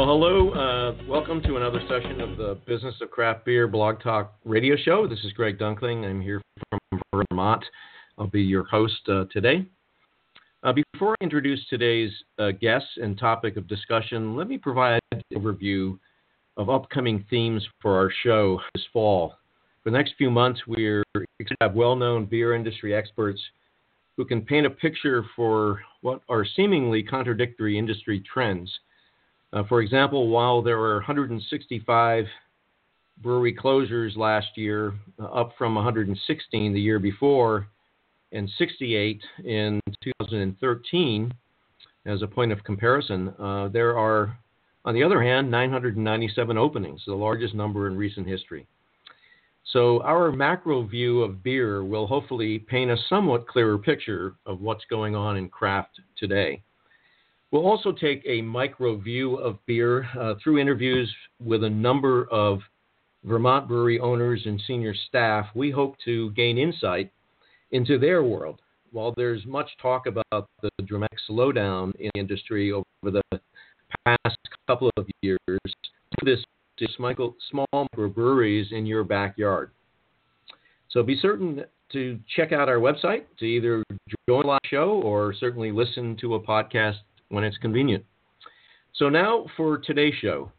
Well, hello. Uh, welcome to another session of the Business of Craft Beer Blog Talk radio show. This is Greg Dunkling. I'm here from Vermont. I'll be your host uh, today. Uh, before I introduce today's uh, guests and topic of discussion, let me provide an overview of upcoming themes for our show this fall. For the next few months, we're going to have well known beer industry experts who can paint a picture for what are seemingly contradictory industry trends. Uh, for example, while there were 165 brewery closures last year, uh, up from 116 the year before, and 68 in 2013, as a point of comparison, uh, there are, on the other hand, 997 openings, the largest number in recent history. So, our macro view of beer will hopefully paint a somewhat clearer picture of what's going on in craft today. We'll also take a micro view of beer uh, through interviews with a number of Vermont brewery owners and senior staff. We hope to gain insight into their world. While there's much talk about the dramatic slowdown in the industry over the past couple of years, this is small breweries in your backyard. So be certain to check out our website to either join the show or certainly listen to a podcast when it's convenient. So, now for today's show.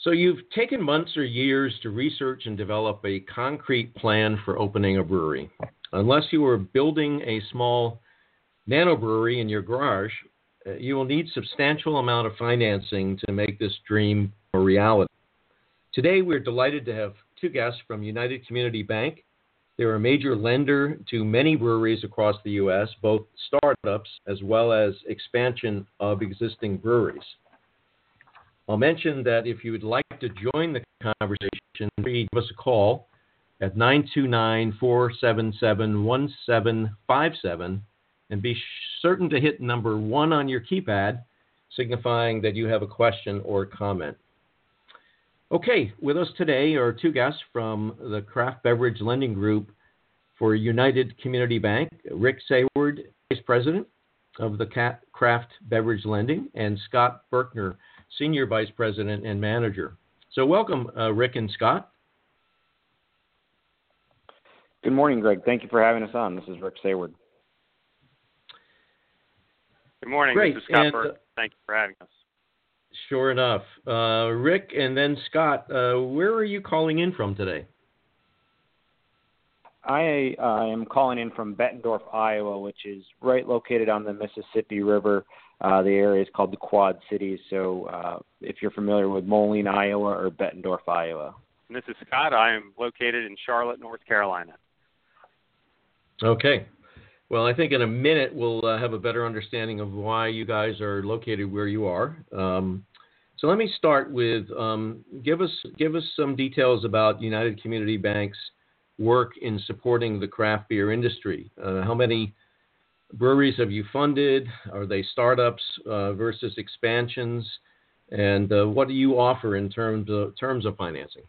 So, you've taken months or years to research and develop a concrete plan for opening a brewery. Unless you are building a small nano brewery in your garage, uh, you will need substantial amount of financing to make this dream a reality. Today, we're delighted to have two guests from United Community Bank they're a major lender to many breweries across the U.S., both startups as well as expansion of existing breweries. I'll mention that if you would like to join the conversation, please give us a call at 929 477 1757 and be certain to hit number one on your keypad, signifying that you have a question or comment. Okay, with us today are two guests from the Craft Beverage Lending Group for United Community Bank Rick Sayward, Vice President of the Craft Beverage Lending, and Scott Birkner, Senior Vice President and Manager. So, welcome, uh, Rick and Scott. Good morning, Greg. Thank you for having us on. This is Rick Sayward. Good morning. Great. This is Scott and, Birkner. Thank you for having us. Sure enough. Uh, Rick and then Scott, uh, where are you calling in from today? I uh, am calling in from Bettendorf, Iowa, which is right located on the Mississippi River. Uh, the area is called the Quad Cities. So uh, if you're familiar with Moline, Iowa, or Bettendorf, Iowa. And this is Scott. I am located in Charlotte, North Carolina. Okay. Well, I think in a minute we'll uh, have a better understanding of why you guys are located where you are. Um, so let me start with um, give us give us some details about United Community Bank's work in supporting the craft beer industry. Uh, how many breweries have you funded? Are they startups uh, versus expansions? And uh, what do you offer in terms of terms of financing?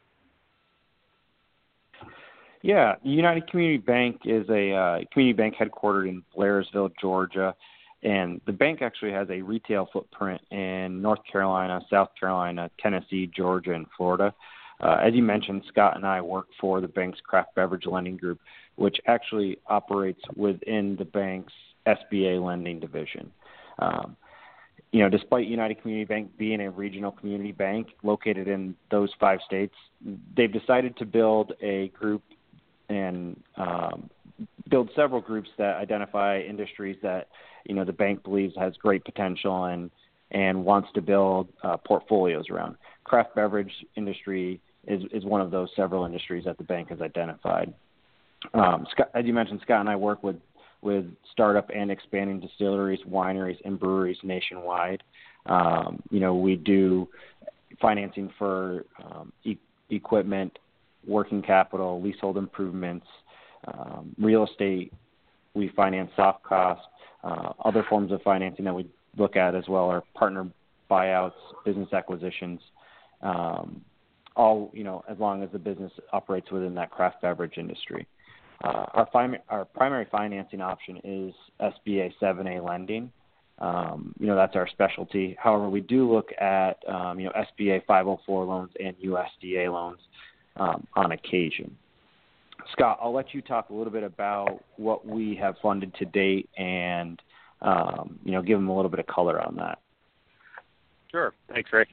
Yeah, United Community Bank is a uh, community bank headquartered in Blairsville, Georgia, and the bank actually has a retail footprint in North Carolina, South Carolina, Tennessee, Georgia, and Florida. Uh, as you mentioned, Scott and I work for the bank's craft beverage lending group, which actually operates within the bank's SBA lending division. Um, you know, despite United Community Bank being a regional community bank located in those five states, they've decided to build a group and um, build several groups that identify industries that you know the bank believes has great potential and and wants to build uh, portfolios around. Craft beverage industry is is one of those several industries that the bank has identified. Um, Scott, as you mentioned, Scott and I work with with startup and expanding distilleries, wineries, and breweries nationwide. Um, you know, we do financing for um, e- equipment, working capital, leasehold improvements, um, real estate. We finance soft costs. Uh, other forms of financing that we look at as well are partner buyouts, business acquisitions. Um, all you know, as long as the business operates within that craft beverage industry. Uh, our, our primary financing option is SBA 7A lending. Um, you know, that's our specialty. However, we do look at, you know, SBA 504 loans and USDA loans um, on occasion. Scott, I'll let you talk a little bit about what we have funded to date and, um, you know, give them a little bit of color on that. Sure. Thanks, Rick.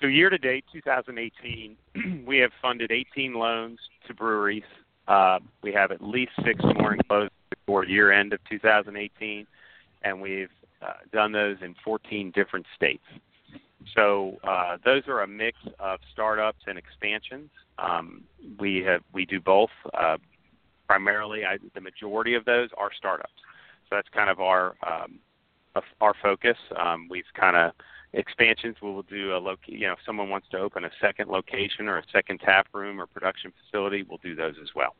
So year to date, 2018, we have funded 18 loans to breweries. Uh, we have at least six more in enclosed before year end of 2018 and we've uh, done those in 14 different states. So uh, those are a mix of startups and expansions. Um, we have we do both. Uh, primarily, I, the majority of those are startups. So that's kind of our um, our focus. Um, we've kind of expansions. We will do a loc. You know, if someone wants to open a second location or a second tap room or production facility, we'll do those as well.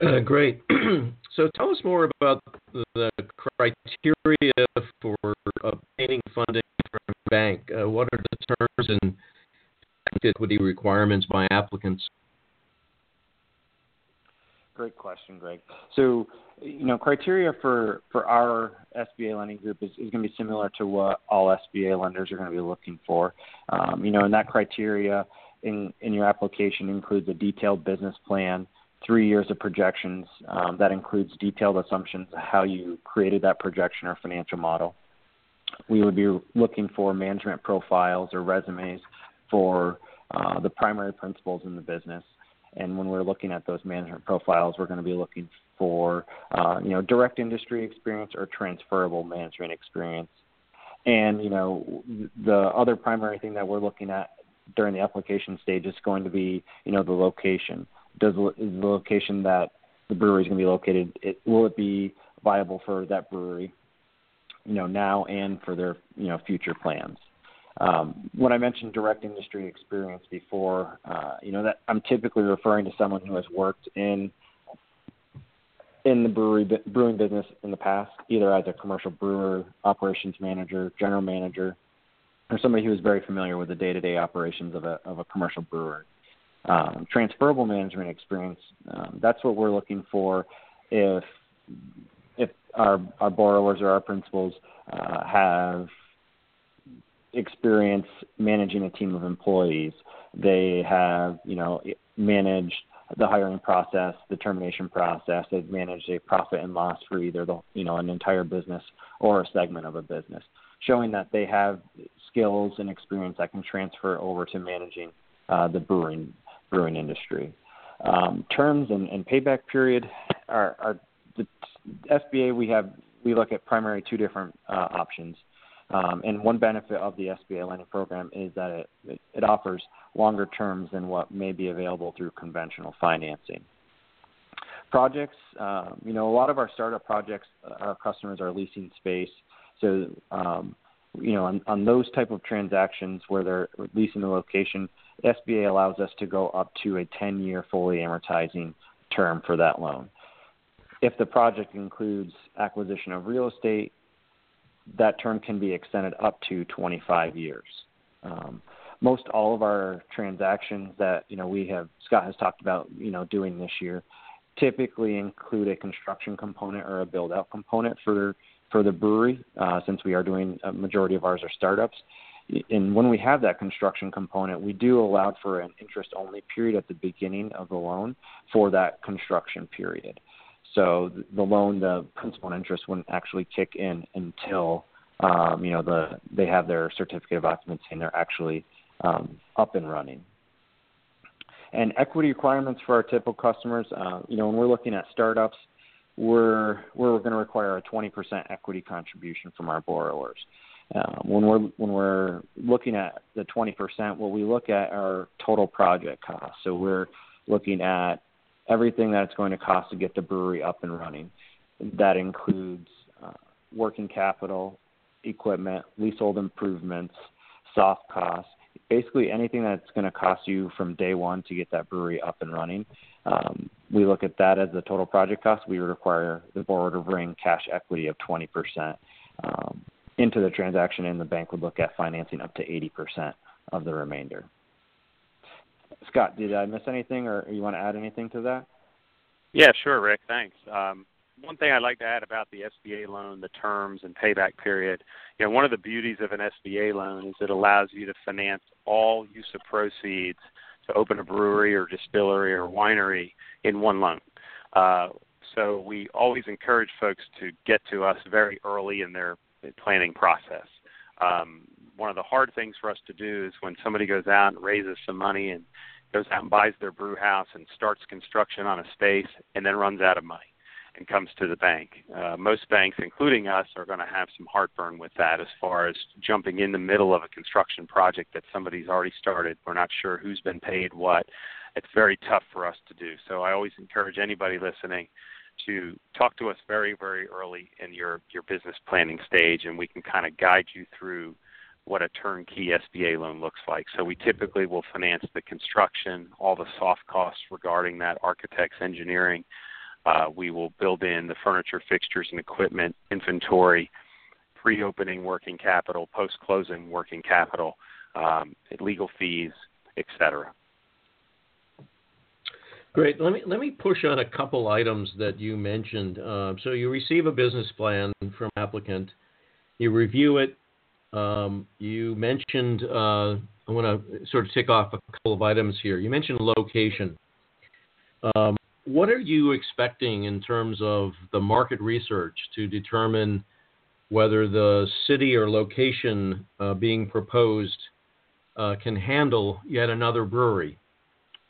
Uh, great. so tell us more about the criteria for obtaining funding from a bank. Uh, what are the terms and equity requirements by applicants? Great question, Greg. So, you know, criteria for, for our SBA lending group is, is going to be similar to what all SBA lenders are going to be looking for. Um, you know, and that criteria in, in your application includes a detailed business plan, three years of projections. Um, that includes detailed assumptions of how you created that projection or financial model. We would be looking for management profiles or resumes for uh, the primary principals in the business. And when we're looking at those management profiles, we're going to be looking for uh, you know direct industry experience or transferable management experience. And you know the other primary thing that we're looking at during the application stage is going to be you know the location does is the location that the brewery is going to be located, it, will it be viable for that brewery, you know, now and for their you know future plans. Um, when I mentioned direct industry experience before, uh, you know that I'm typically referring to someone who has worked in in the brewery brewing business in the past, either as a commercial brewer, operations manager, general manager, or somebody who is very familiar with the day-to-day operations of a of a commercial brewer um, transferable management experience. Um, that's what we're looking for if if our our borrowers or our principals uh, have experience managing a team of employees. They have you know managed the hiring process, the termination process. They've managed a profit and loss for either the you know an entire business or a segment of a business, showing that they have skills and experience that can transfer over to managing uh, the brewing brewing industry. Um, terms and, and, payback period are, are, the SBA. We have we look at primarily two different uh, options, um, and one benefit of the SBA lending program is that it, it, it offers longer terms than what may be available through conventional financing. Projects, um, you know, a lot of our startup projects, uh, our customers are leasing space, so um, you know, on, on those type of transactions where they're leasing the location, SBA allows us to go up to a 10-year fully amortizing term for that loan. If the project includes acquisition of real estate, that term can be extended up to 25 years. Um, most all of our transactions that you know we have Scott has talked about you know doing this year typically include a construction component or a build out component for for the brewery, uh, since we are doing a majority of ours are startups. And when we have that construction component, we do allow for an interest only period at the beginning of the loan for that construction period. So the loan, the principal and interest wouldn't actually kick in until um, you know the they have their certificate of occupancy and they're actually um, up and running. And equity requirements for our typical customers, uh, you know, when we're looking at startups, we're we're going to require a 20% equity contribution from our borrowers. Um, when we're when we're looking at the 20%, what we look at are total project costs. So we're looking at everything that it's going to cost to get the brewery up and running. That includes uh, working capital, equipment, leasehold improvements, soft costs, basically anything that's going to cost you from day one to get that brewery up and running. Um, we look at that as the total project cost. We require the borrower to bring cash equity of 20% um, into the transaction, and the bank would look at financing up to 80% of the remainder. Scott, did I miss anything, or you want to add anything to that? Yeah, sure, Rick. Thanks. Um, one thing I'd like to add about the SBA loan, the terms and payback period. You know, one of the beauties of an SBA loan is it allows you to finance all use of proceeds to open a brewery or distillery or winery in one loan. Uh, so we always encourage folks to get to us very early in their planning process. Um, one of the hard things for us to do is when somebody goes out and raises some money and goes out and buys their brew house and starts construction on a space and then runs out of money and comes to the bank. Uh, most banks, including us, are going to have some heartburn with that as far as jumping in the middle of a construction project that somebody's already started. We're not sure who's been paid what. It's very tough for us to do. So I always encourage anybody listening to talk to us very, very early in your, your business planning stage, and we can kind of guide you through what a turnkey SBA loan looks like. So we typically will finance the construction, all the soft costs regarding that, architects, engineering, uh, we will build in the furniture, fixtures, and equipment inventory, pre-opening working capital, post-closing working capital, um, legal fees, etc. Great. Let me let me push on a couple items that you mentioned. Uh, so you receive a business plan from applicant, you review it. Um, you mentioned uh, I want to sort of tick off a couple of items here. You mentioned location. Um, what are you expecting in terms of the market research to determine whether the city or location uh, being proposed uh, can handle yet another brewery?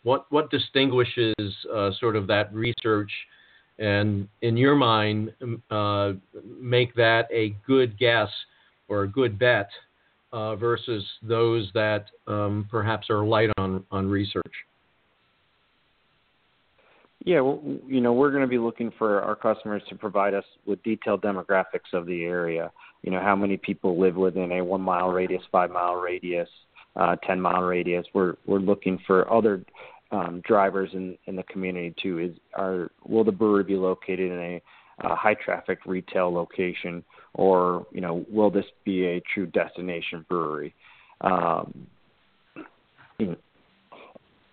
What what distinguishes uh, sort of that research, and in your mind, uh, make that a good guess or a good bet uh, versus those that um, perhaps are light on on research? Yeah, well, you know, we're going to be looking for our customers to provide us with detailed demographics of the area. You know, how many people live within a one mile radius, five mile radius, uh, ten mile radius. We're we're looking for other um, drivers in in the community too. Is are will the brewery be located in a uh, high traffic retail location, or you know, will this be a true destination brewery? Um, you know,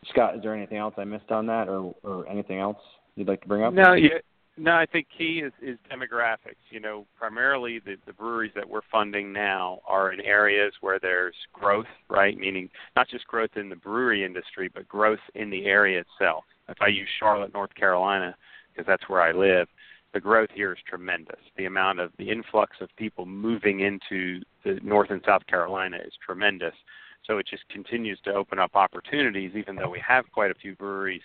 Scott, is there anything else I missed on that, or or anything else you'd like to bring up? No, yeah, no. I think key is is demographics. You know, primarily the the breweries that we're funding now are in areas where there's growth, right? Meaning not just growth in the brewery industry, but growth in the area itself. If I use Charlotte, North Carolina, because that's where I live, the growth here is tremendous. The amount of the influx of people moving into the North and South Carolina is tremendous. So it just continues to open up opportunities, even though we have quite a few breweries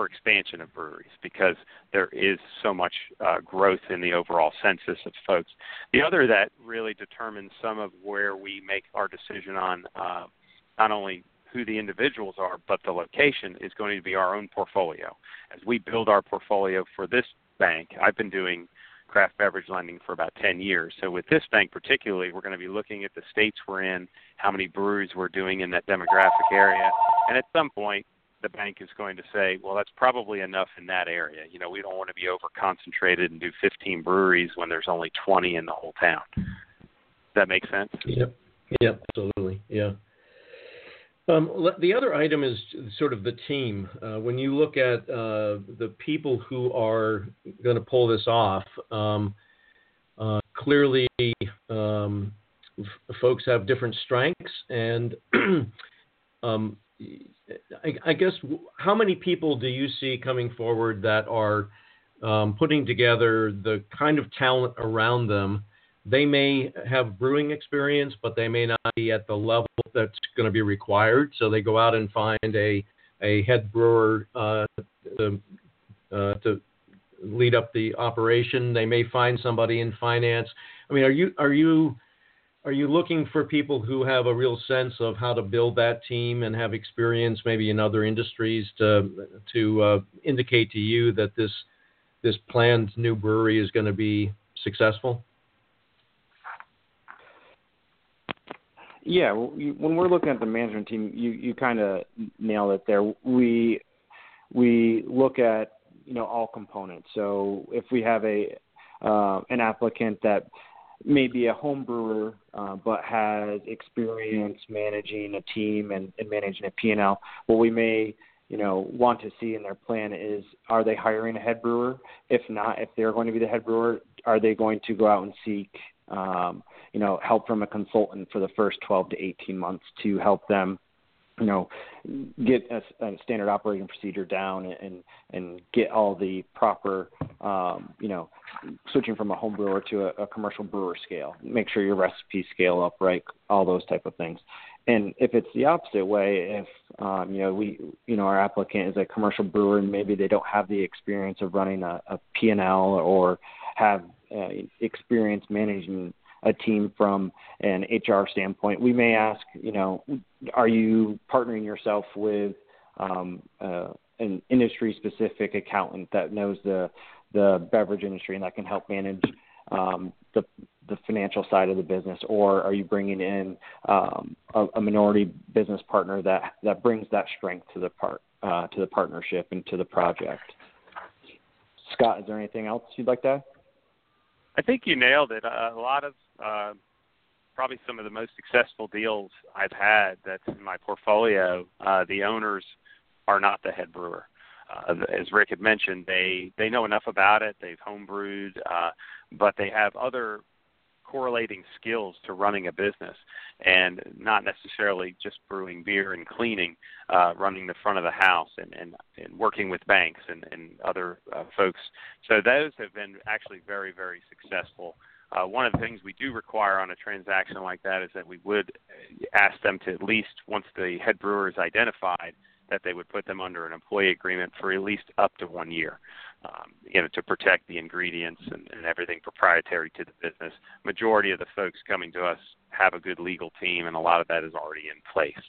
for expansion of breweries because there is so much uh, growth in the overall census of folks. The other that really determines some of where we make our decision on uh, not only who the individuals are, but the location is going to be our own portfolio. As we build our portfolio for this bank, I've been doing craft beverage lending for about 10 years. So with this bank particularly, we're going to be looking at the states we're in, how many breweries we're doing in that demographic area, and at some point the bank is going to say, well, that's probably enough in that area. You know, we don't want to be over concentrated and do 15 breweries when there's only 20 in the whole town. Does that make sense? Yep. Yep. Absolutely. Yeah. Um, the other item is sort of the team. Uh, when you look at uh, the people who are going to pull this off, um, uh, clearly um, f- folks have different strengths. And um, I, I, guess, how many people do you see coming forward that are um, putting together the kind of talent around them they may have brewing experience, but they may not be at the level that's going to be required. So they go out and find a a head brewer uh, to, uh, to lead up the operation. They may find somebody in finance. I mean, are you are you are you looking for people who have a real sense of how to build that team and have experience maybe in other industries to to uh, indicate to you that this this planned new brewery is going to be successful? Yeah, when we're looking at the management team, you you kind of nailed it there. We we look at you know all components. So if we have a uh, an applicant that may be a home brewer uh, but has experience managing a team and, and managing a P&L, what we may you know want to see in their plan is are they hiring a head brewer? If not, if they're going to be the head brewer, are they going to go out and seek um, you know help from a consultant for the first 12 to 18 months to help them you know, get a, a, standard operating procedure down and and get all the proper, um, you know, switching from a home brewer to a, a commercial brewer scale. Make sure your recipes scale up right, all those type of things. And if it's the opposite way, if um, you know we, you know, our applicant is a commercial brewer and maybe they don't have the experience of running a, a P&L or have uh, experience managing a team from an HR standpoint, we may ask, you know, are you partnering yourself with um, uh, an industry-specific accountant that knows the the beverage industry and that can help manage um, the the financial side of the business, or are you bringing in um, a, a minority business partner that that brings that strength to the part uh, to the partnership and to the project? Scott, is there anything else you'd like to add? I think you nailed it. a lot of uh, probably some of the most successful deals I've had that's in my portfolio. Uh, the owners are not the head brewer. Uh, as Rick had mentioned, they they know enough about it. They've homebrewed, uh, but they have other correlating skills to running a business and not necessarily just brewing beer and cleaning, uh, running the front of the house and, and, and working with banks and, and other uh, folks. So those have been actually very, very successful uh, one of the things we do require on a transaction like that is that we would ask them to at least, once the head brewer is identified, that they would put them under an employee agreement for at least up to one year, um, you know, to protect the ingredients and, and everything proprietary to the business. Majority of the folks coming to us have a good legal team, and a lot of that is already in place.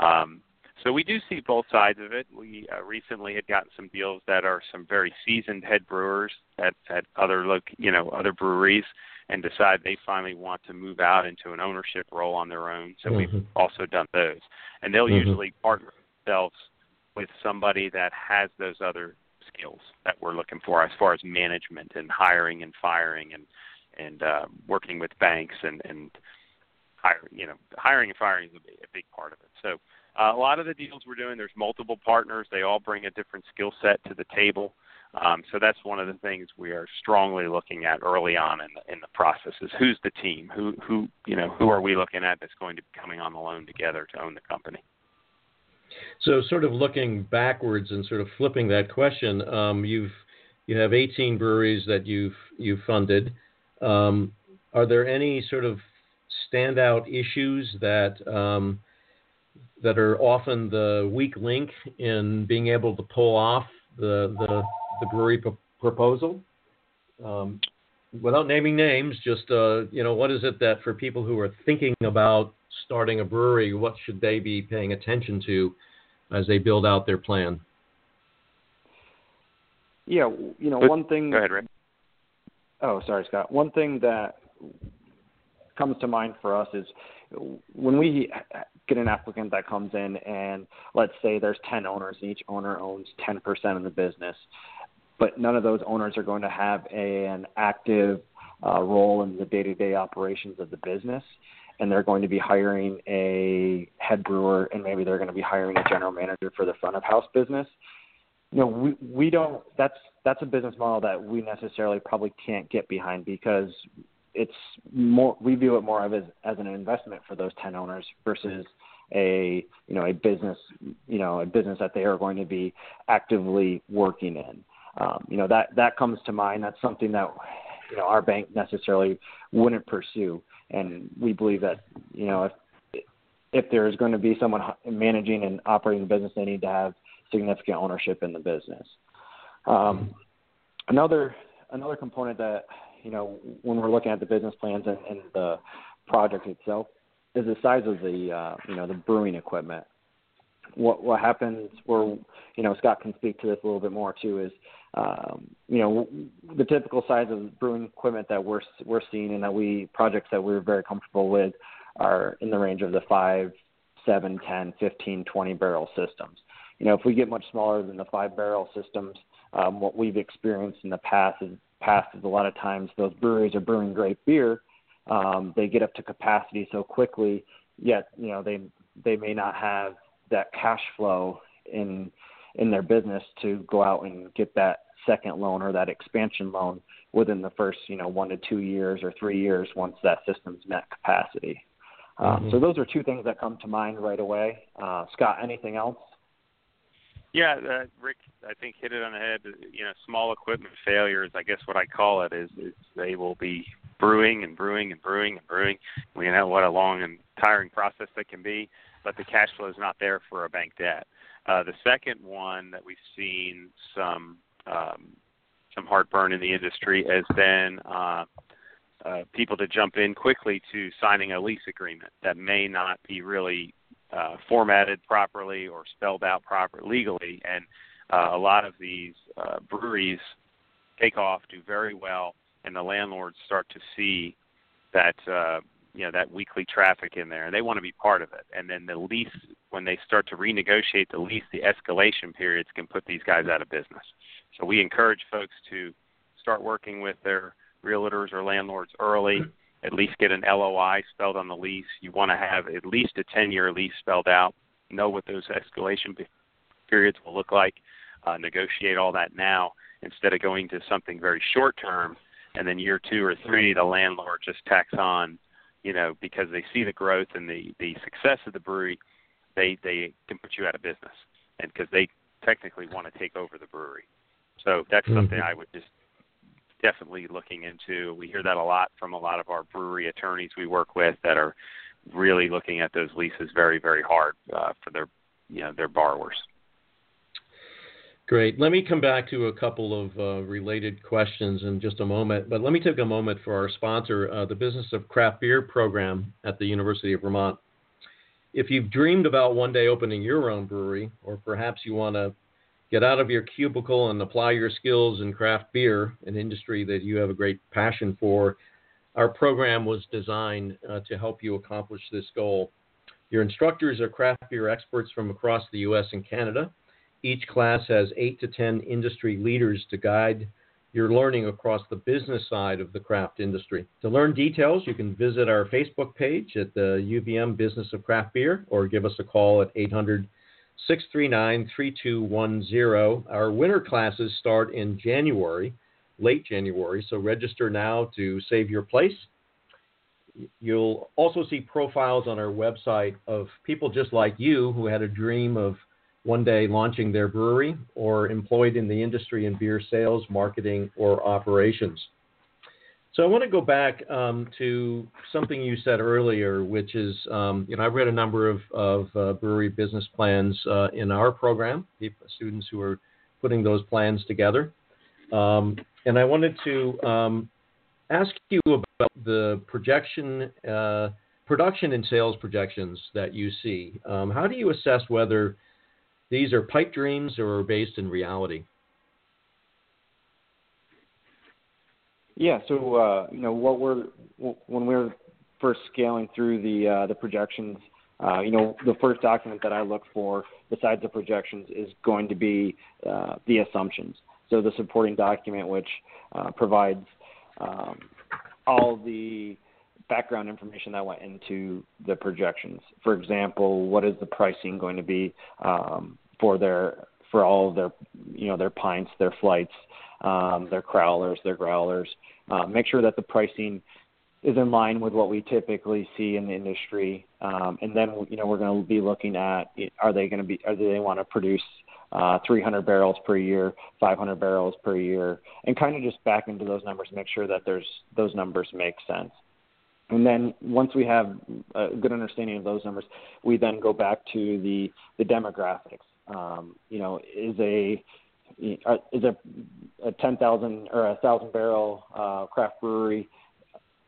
Um, so we do see both sides of it. We uh, recently had gotten some deals that are some very seasoned head brewers at, at other look, you know, other breweries and decide they finally want to move out into an ownership role on their own. So mm-hmm. we've also done those, and they'll mm-hmm. usually partner themselves with somebody that has those other skills that we're looking for as far as management and hiring and firing and and uh, working with banks and and hiring you know hiring and firing is a, a big part of it. So uh, a lot of the deals we're doing, there's multiple partners. They all bring a different skill set to the table. Um, so that's one of the things we are strongly looking at early on in the, in the process is who's the team, who who you know who are we looking at that's going to be coming on the loan together to own the company. So sort of looking backwards and sort of flipping that question, um, you've you have 18 breweries that you've you've funded. Um, are there any sort of standout issues that um, that are often the weak link in being able to pull off the the the brewery p- proposal. Um, without naming names, just uh, you know, what is it that for people who are thinking about starting a brewery, what should they be paying attention to as they build out their plan? Yeah, you know, one thing. Go ahead, Rick. Oh, sorry, Scott. One thing that comes to mind for us is when we get an applicant that comes in and let's say there's 10 owners and each owner owns 10% of the business but none of those owners are going to have a, an active uh, role in the day-to-day operations of the business. And they're going to be hiring a head brewer and maybe they're going to be hiring a general manager for the front of house business. You know we we don't that's that's a business model that we necessarily probably can't get behind because it's more we view it more of as as an investment for those 10 owners versus a you know a business you know a business that they are going to be actively working in um, you know that that comes to mind that's something that you know our bank necessarily wouldn't pursue and we believe that you know if if there is going to be someone managing and operating the business they need to have significant ownership in the business. Um, another another component that you know when we're looking at the business plans and, and the project itself is the size of the uh, you know the brewing equipment. What what happens where you know Scott can speak to this a little bit more too is um, you know the typical size of brewing equipment that we're we're seeing and that we projects that we're very comfortable with are in the range of the five, seven, ten, fifteen, twenty barrel systems. You know if we get much smaller than the five barrel systems, um, what we've experienced in the past is past is a lot of times those breweries are brewing great beer um, they get up to capacity so quickly, yet you know they they may not have that cash flow in in their business to go out and get that second loan or that expansion loan within the first you know one to two years or three years once that system's met capacity. Um, mm-hmm. so those are two things that come to mind right away. Uh, Scott, anything else? Yeah, uh, Rick, I think hit it on the head. You know, small equipment failures. I guess what I call it is, is they will be brewing and brewing and brewing and brewing. We know what a long and tiring process that can be, but the cash flow is not there for a bank debt. Uh, the second one that we've seen some um, some heartburn in the industry has been uh, uh, people to jump in quickly to signing a lease agreement that may not be really uh, formatted properly or spelled out properly legally. And uh, a lot of these uh, breweries take off, do very well, and the landlords start to see that uh, you know that weekly traffic in there, and they want to be part of it. And then the lease, when they start to renegotiate the lease, the escalation periods can put these guys out of business. So we encourage folks to start working with their realtors or landlords early at least get an LOI spelled on the lease. You want to have at least a 10 year lease spelled out, know what those escalation periods will look like, uh, negotiate all that now instead of going to something very short term and then year two or three the landlord just tacks on, you know, because they see the growth and the, the success of the brewery, they, they can put you out of business and because they technically want to take over the brewery. So that's mm-hmm. something I would just definitely looking into. We hear that a lot from a lot of our brewery attorneys we work with that are really looking at those leases very, very hard uh, for their you know their borrowers. Great. Let me come back to a couple of uh, related questions in just a moment, but let me take a moment for our sponsor, uh, the Business of Craft Beer program at the University of Vermont. If you've dreamed about one day opening your own brewery, or perhaps you want to get out of your cubicle and apply your skills in craft beer, an industry that you have a great passion for. Our program was designed uh, to help you accomplish this goal. Your instructors are craft beer experts from across the U.S. and Canada. Each class has eight to 10 industry leaders to guide your learning across the business side of the craft industry. To learn details, you can visit our Facebook page at the UVM Business of Craft Beer or give us a call at 800 639 3210. Our winter classes start in January, late January, so register now to save your place. You'll also see profiles on our website of people just like you who had a dream of one day launching their brewery or employed in the industry in beer sales, marketing, or operations. So I want to go back um, to something you said earlier, which is, um, you know, I've read a number of, of uh, brewery business plans uh, in our program, students who are putting those plans together. Um, and I wanted to um, ask you about the projection, uh, production and sales projections that you see. Um, how do you assess whether these are pipe dreams or are based in reality? Yeah. So, uh, you know, what we're when we're first scaling through the uh, the projections, uh, you know, the first document that I look for besides the projections is going to be uh, the assumptions. So the supporting document, which uh, provides um, all the background information that went into the projections. For example, what is the pricing going to be um, for their for all of their you know their pints, their flights, um, their crowlers, their growlers. Uh, make sure that the pricing is in line with what we typically see in the industry. Um, and then, you know, we're going to be looking at are they going to be, are they want to produce uh, 300 barrels per year, 500 barrels per year, and kind of just back into those numbers, make sure that there's those numbers make sense. And then once we have a good understanding of those numbers, we then go back to the, the demographics. Um, you know, is a uh, is a, a 10,000 or a thousand barrel uh, craft brewery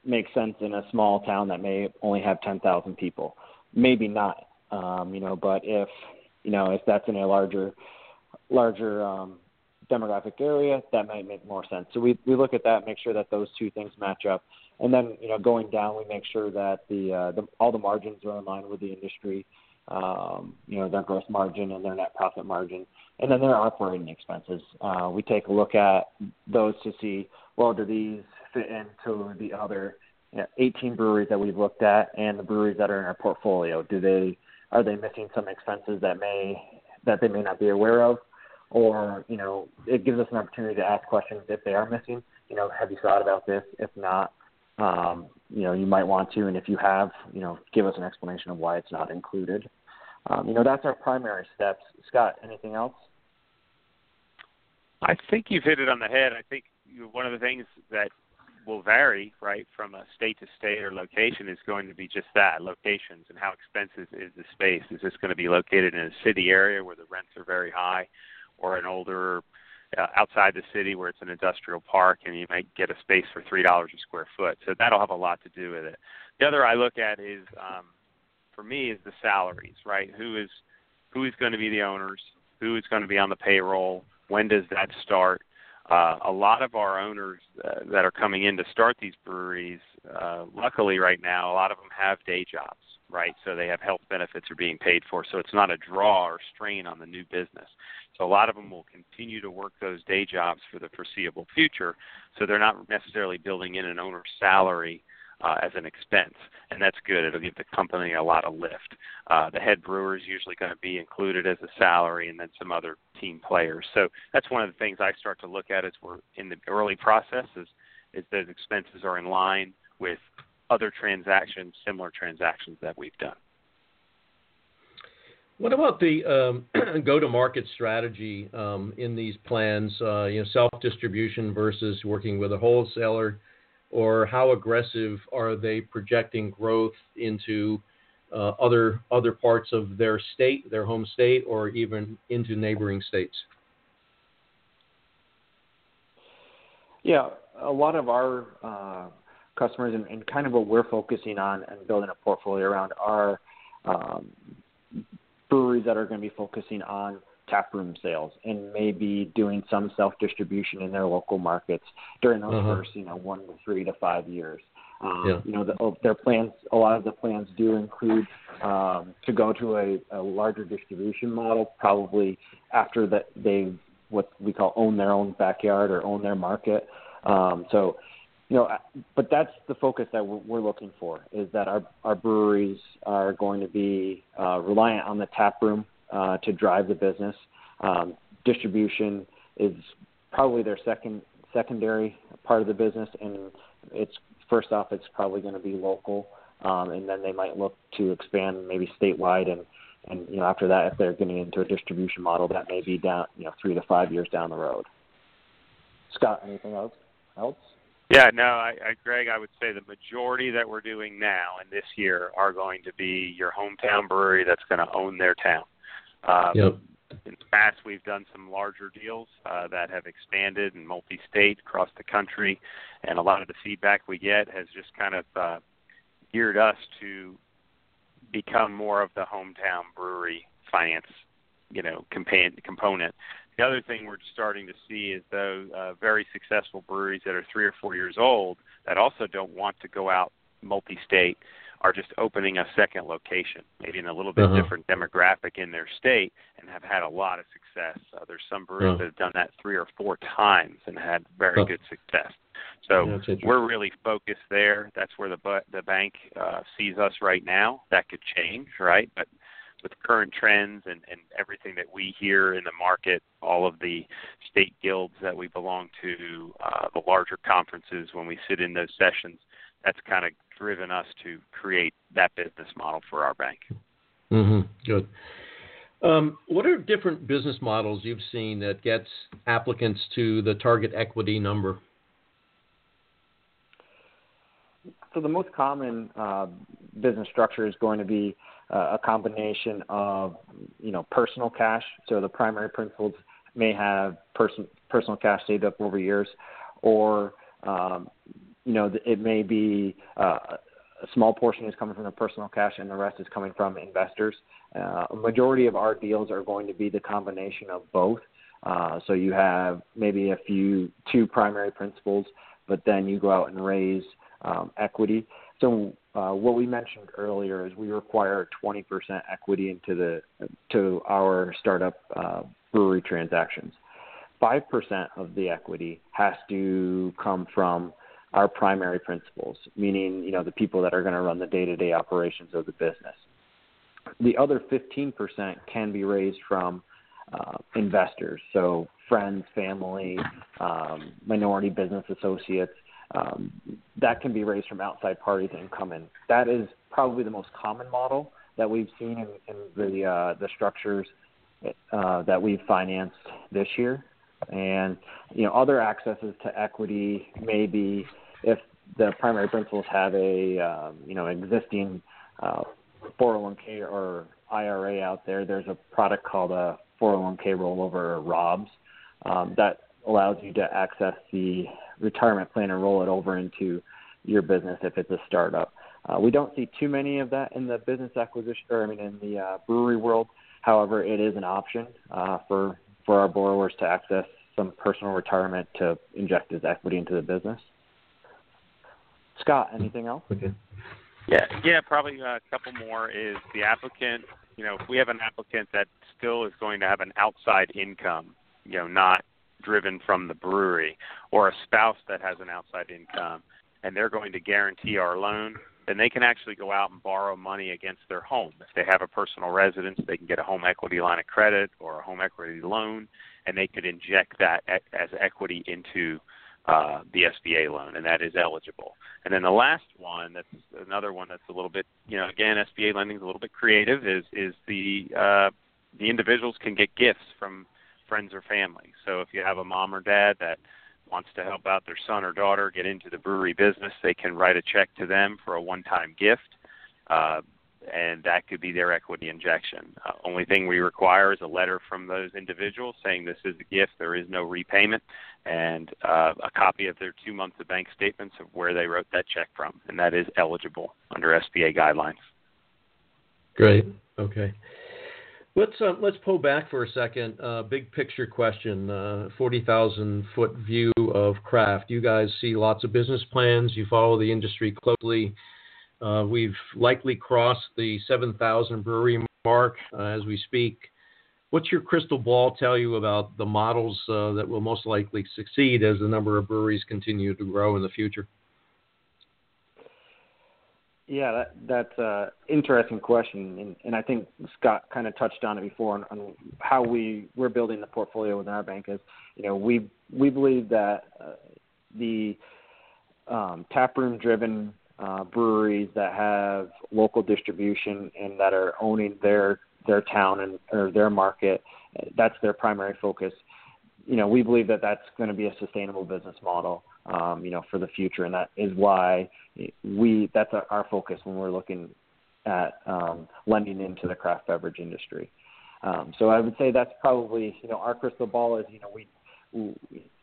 make sense in a small town that may only have 10,000 people? Maybe not. Um, you know, but if you know if that's in a larger larger um, demographic area, that might make more sense. So we we look at that, make sure that those two things match up, and then you know going down, we make sure that the, uh, the all the margins are in line with the industry. Um, you know their gross margin and their net profit margin, and then their operating expenses. Uh, we take a look at those to see well do these fit into the other you know, 18 breweries that we've looked at and the breweries that are in our portfolio. Do they are they missing some expenses that may that they may not be aware of? or you know it gives us an opportunity to ask questions if they are missing. You know, have you thought about this? If not, um, you know, you might want to, and if you have, you know, give us an explanation of why it's not included. Um, you know, that's our primary steps. Scott, anything else? I think you've hit it on the head. I think one of the things that will vary, right, from a state to state or location is going to be just that locations and how expensive is the space. Is this going to be located in a city area where the rents are very high? or an older uh, outside the city where it's an industrial park and you might get a space for three dollars a square foot. So that'll have a lot to do with it. The other I look at is um, for me is the salaries, right? Who is who is going to be the owners? Who is going to be on the payroll? When does that start? Uh, a lot of our owners uh, that are coming in to start these breweries, uh, luckily right now, a lot of them have day jobs, right? So they have health benefits are being paid for. So it's not a draw or strain on the new business. So a lot of them will continue to work those day jobs for the foreseeable future. So they're not necessarily building in an owner's salary uh, as an expense, and that's good. It'll give the company a lot of lift. Uh, the head brewer is usually going to be included as a salary, and then some other team players. So that's one of the things I start to look at as we're in the early process is, is those expenses are in line with other transactions, similar transactions that we've done. What about the um, go-to-market strategy um, in these plans? Uh, you know, self-distribution versus working with a wholesaler, or how aggressive are they projecting growth into uh, other other parts of their state, their home state, or even into neighboring states? Yeah, a lot of our uh, customers and, and, kind of what we're focusing on and building a portfolio around are um, breweries that are going to be focusing on tap room sales and maybe doing some self distribution in their local markets during those uh-huh. first, you know, one to three to five years. Um, yeah. You know, the, oh, their plans. A lot of the plans do include um, to go to a, a larger distribution model, probably after that they what we call own their own backyard or own their market. Um, so you know, but that's the focus that we're looking for is that our, our breweries are going to be uh, reliant on the tap room uh, to drive the business. Um, distribution is probably their second secondary part of the business, and it's first off, it's probably going to be local, um, and then they might look to expand maybe statewide, and and you know after that, if they're getting into a distribution model, that may be down you know three to five years down the road. Scott, anything else? Else? Yeah, no, I, I, Greg, I would say the majority that we're doing now and this year are going to be your hometown brewery that's going to own their town. Um, yep. In the past, we've done some larger deals uh, that have expanded and multi-state across the country, and a lot of the feedback we get has just kind of uh, geared us to become more of the hometown brewery finance, you know, component the other thing we're starting to see is those uh, very successful breweries that are three or four years old that also don't want to go out multi-state are just opening a second location, maybe in a little bit uh-huh. different demographic in their state, and have had a lot of success. Uh, there's some breweries uh-huh. that have done that three or four times and had very uh-huh. good success. So we're really focused there. That's where the the bank uh, sees us right now. That could change, right? But with current trends and, and everything that we hear in the market, all of the state guilds that we belong to, uh, the larger conferences when we sit in those sessions, that's kind of driven us to create that business model for our bank. Mm-hmm. Good. Um, what are different business models you've seen that gets applicants to the target equity number? So the most common uh, business structure is going to be uh, a combination of you know personal cash. So the primary principals may have person, personal cash saved up over years, or um, you know it may be uh, a small portion is coming from the personal cash and the rest is coming from investors. Uh, a majority of our deals are going to be the combination of both. Uh, so you have maybe a few two primary principals, but then you go out and raise um, equity. So what we mentioned earlier is we require 20% equity into the to our startup uh, brewery transactions. Five percent of the equity has to come from our primary principals, meaning you know the people that are going to run the day-to-day operations of the business. The other 15% can be raised from uh, investors, so friends, family, um, minority business associates. Um, that can be raised from outside parties and come in. That is probably the most common model that we've seen in, in the uh, the structures uh, that we've financed this year. And you know, other accesses to equity may be if the primary principals have a um, you know existing uh, 401k or IRA out there, there's a product called a 401k rollover or ROBS um, that allows you to access the retirement plan and roll it over into your business if it's a startup. Uh, we don't see too many of that in the business acquisition, or I mean, in the uh, brewery world. However, it is an option uh, for for our borrowers to access some personal retirement to inject as equity into the business. Scott, anything else? Okay. Yeah, yeah, probably a couple more is the applicant. You know, if we have an applicant that still is going to have an outside income, you know, not driven from the brewery, or a spouse that has an outside income, and they're going to guarantee our loan, then they can actually go out and borrow money against their home. If they have a personal residence, they can get a home equity line of credit or a home equity loan, and they could inject that as equity into uh, the SBA loan, and that is eligible. And then the last one, that's another one that's a little bit, you know, again, SBA lending is a little bit creative. Is is the uh, the individuals can get gifts from friends or family. So if you have a mom or dad that wants to help out their son or daughter get into the brewery business, they can write a check to them for a one-time gift. Uh, and that could be their equity injection. Uh, only thing we require is a letter from those individuals saying this is a gift, there is no repayment, and uh, a copy of their two months of bank statements of where they wrote that check from, and that is eligible under SBA guidelines. Great. Okay. Let's uh, let's pull back for a second. Uh, big picture question. Uh, Forty thousand foot view of craft. You guys see lots of business plans. You follow the industry closely. Uh, we've likely crossed the 7,000 brewery mark uh, as we speak. What's your crystal ball tell you about the models uh, that will most likely succeed as the number of breweries continue to grow in the future? Yeah, that, that's an interesting question, and, and I think Scott kind of touched on it before on, on how we we're building the portfolio within our bank. Is you know we we believe that uh, the um, taproom driven uh, breweries that have local distribution and that are owning their their town and or their market. That's their primary focus. You know, we believe that that's going to be a sustainable business model. Um, you know, for the future, and that is why we that's our, our focus when we're looking at um, lending into the craft beverage industry. Um, so I would say that's probably you know our crystal ball is you know we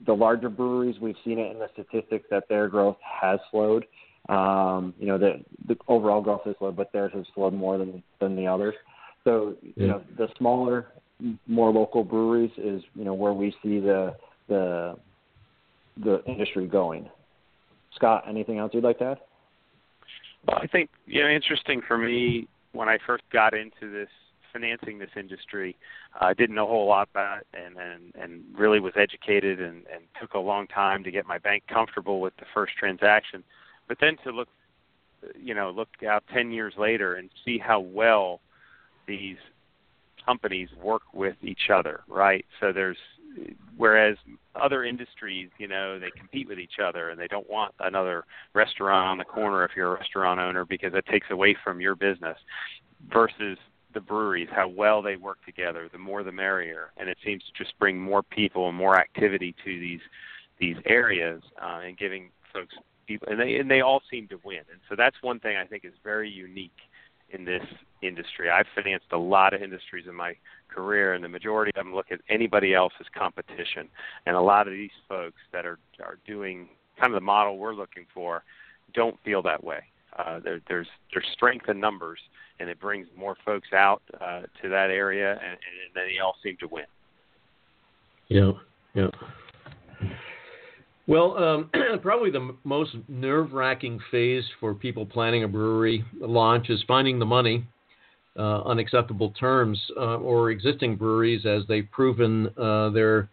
the larger breweries, we've seen it in the statistics that their growth has slowed. Um, you know, the, the overall growth is slow, but theirs has slowed more than than the others. So, you yeah. know, the smaller, more local breweries is you know where we see the the the industry going. Scott, anything else you'd like to add? Well, I think you know, interesting for me when I first got into this financing this industry, I didn't know a whole lot about it, and and and really was educated, and and took a long time to get my bank comfortable with the first transaction. But then to look, you know, look out 10 years later and see how well these companies work with each other, right? So there's, whereas other industries, you know, they compete with each other and they don't want another restaurant on the corner if you're a restaurant owner because it takes away from your business versus the breweries, how well they work together, the more the merrier. And it seems to just bring more people and more activity to these these areas uh, and giving folks people, and they and they all seem to win. And so that's one thing I think is very unique in this industry. I've financed a lot of industries in my career, and the majority of them look at anybody else as competition. And a lot of these folks that are are doing kind of the model we're looking for don't feel that way. Uh, there, there's there's strength in numbers, and it brings more folks out uh, to that area, and, and they all seem to win. Yeah, yeah. Well, um, probably the most nerve wracking phase for people planning a brewery launch is finding the money uh, on acceptable terms uh, or existing breweries as they've proven uh, their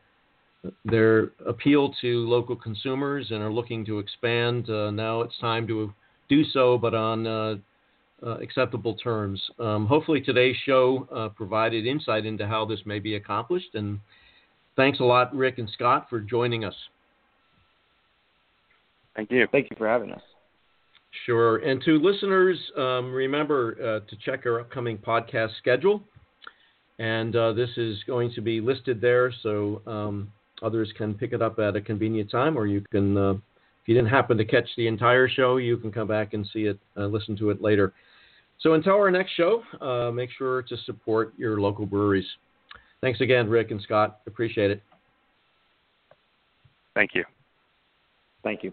their appeal to local consumers and are looking to expand. Uh, now it's time to do so, but on uh, uh, acceptable terms. Um, hopefully, today's show provided insight into how this may be accomplished. And thanks a lot, Rick and Scott, for joining us. Thank you. Thank you for having us. Sure. And to listeners, um, remember uh, to check our upcoming podcast schedule. And uh, this is going to be listed there so um, others can pick it up at a convenient time, or you can, uh, if you didn't happen to catch the entire show, you can come back and see it, uh, listen to it later. So until our next show, uh, make sure to support your local breweries. Thanks again, Rick and Scott. Appreciate it. Thank you. Thank you.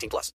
18 plus.